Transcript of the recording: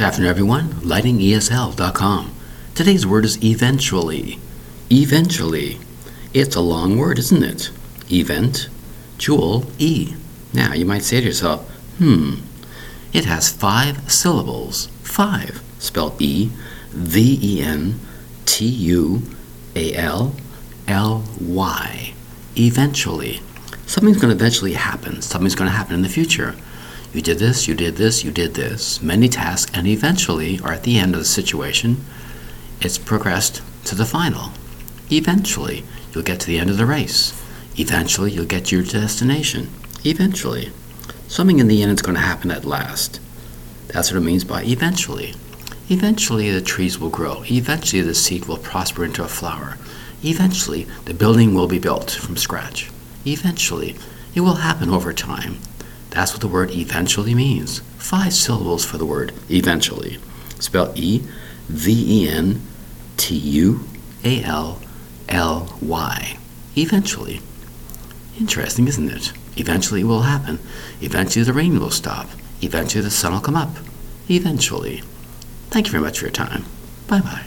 Good afternoon, everyone. LightingESL.com. Today's word is eventually. Eventually. It's a long word, isn't it? Event, jewel, E. Now, you might say to yourself, hmm, it has five syllables. Five. Spelled E, V E N, T U A L, L Y. Eventually. Something's going to eventually happen. Something's going to happen in the future. You did this, you did this, you did this. Many tasks, and eventually, or at the end of the situation, it's progressed to the final. Eventually, you'll get to the end of the race. Eventually, you'll get to your destination. Eventually. Something in the end is going to happen at last. That's what it means by eventually. Eventually, the trees will grow. Eventually, the seed will prosper into a flower. Eventually, the building will be built from scratch. Eventually, it will happen over time. That's what the word eventually means. Five syllables for the word eventually. Spelled E V E N T U A L L Y. Eventually. Interesting, isn't it? Eventually it will happen. Eventually the rain will stop. Eventually the sun will come up. Eventually. Thank you very much for your time. Bye bye.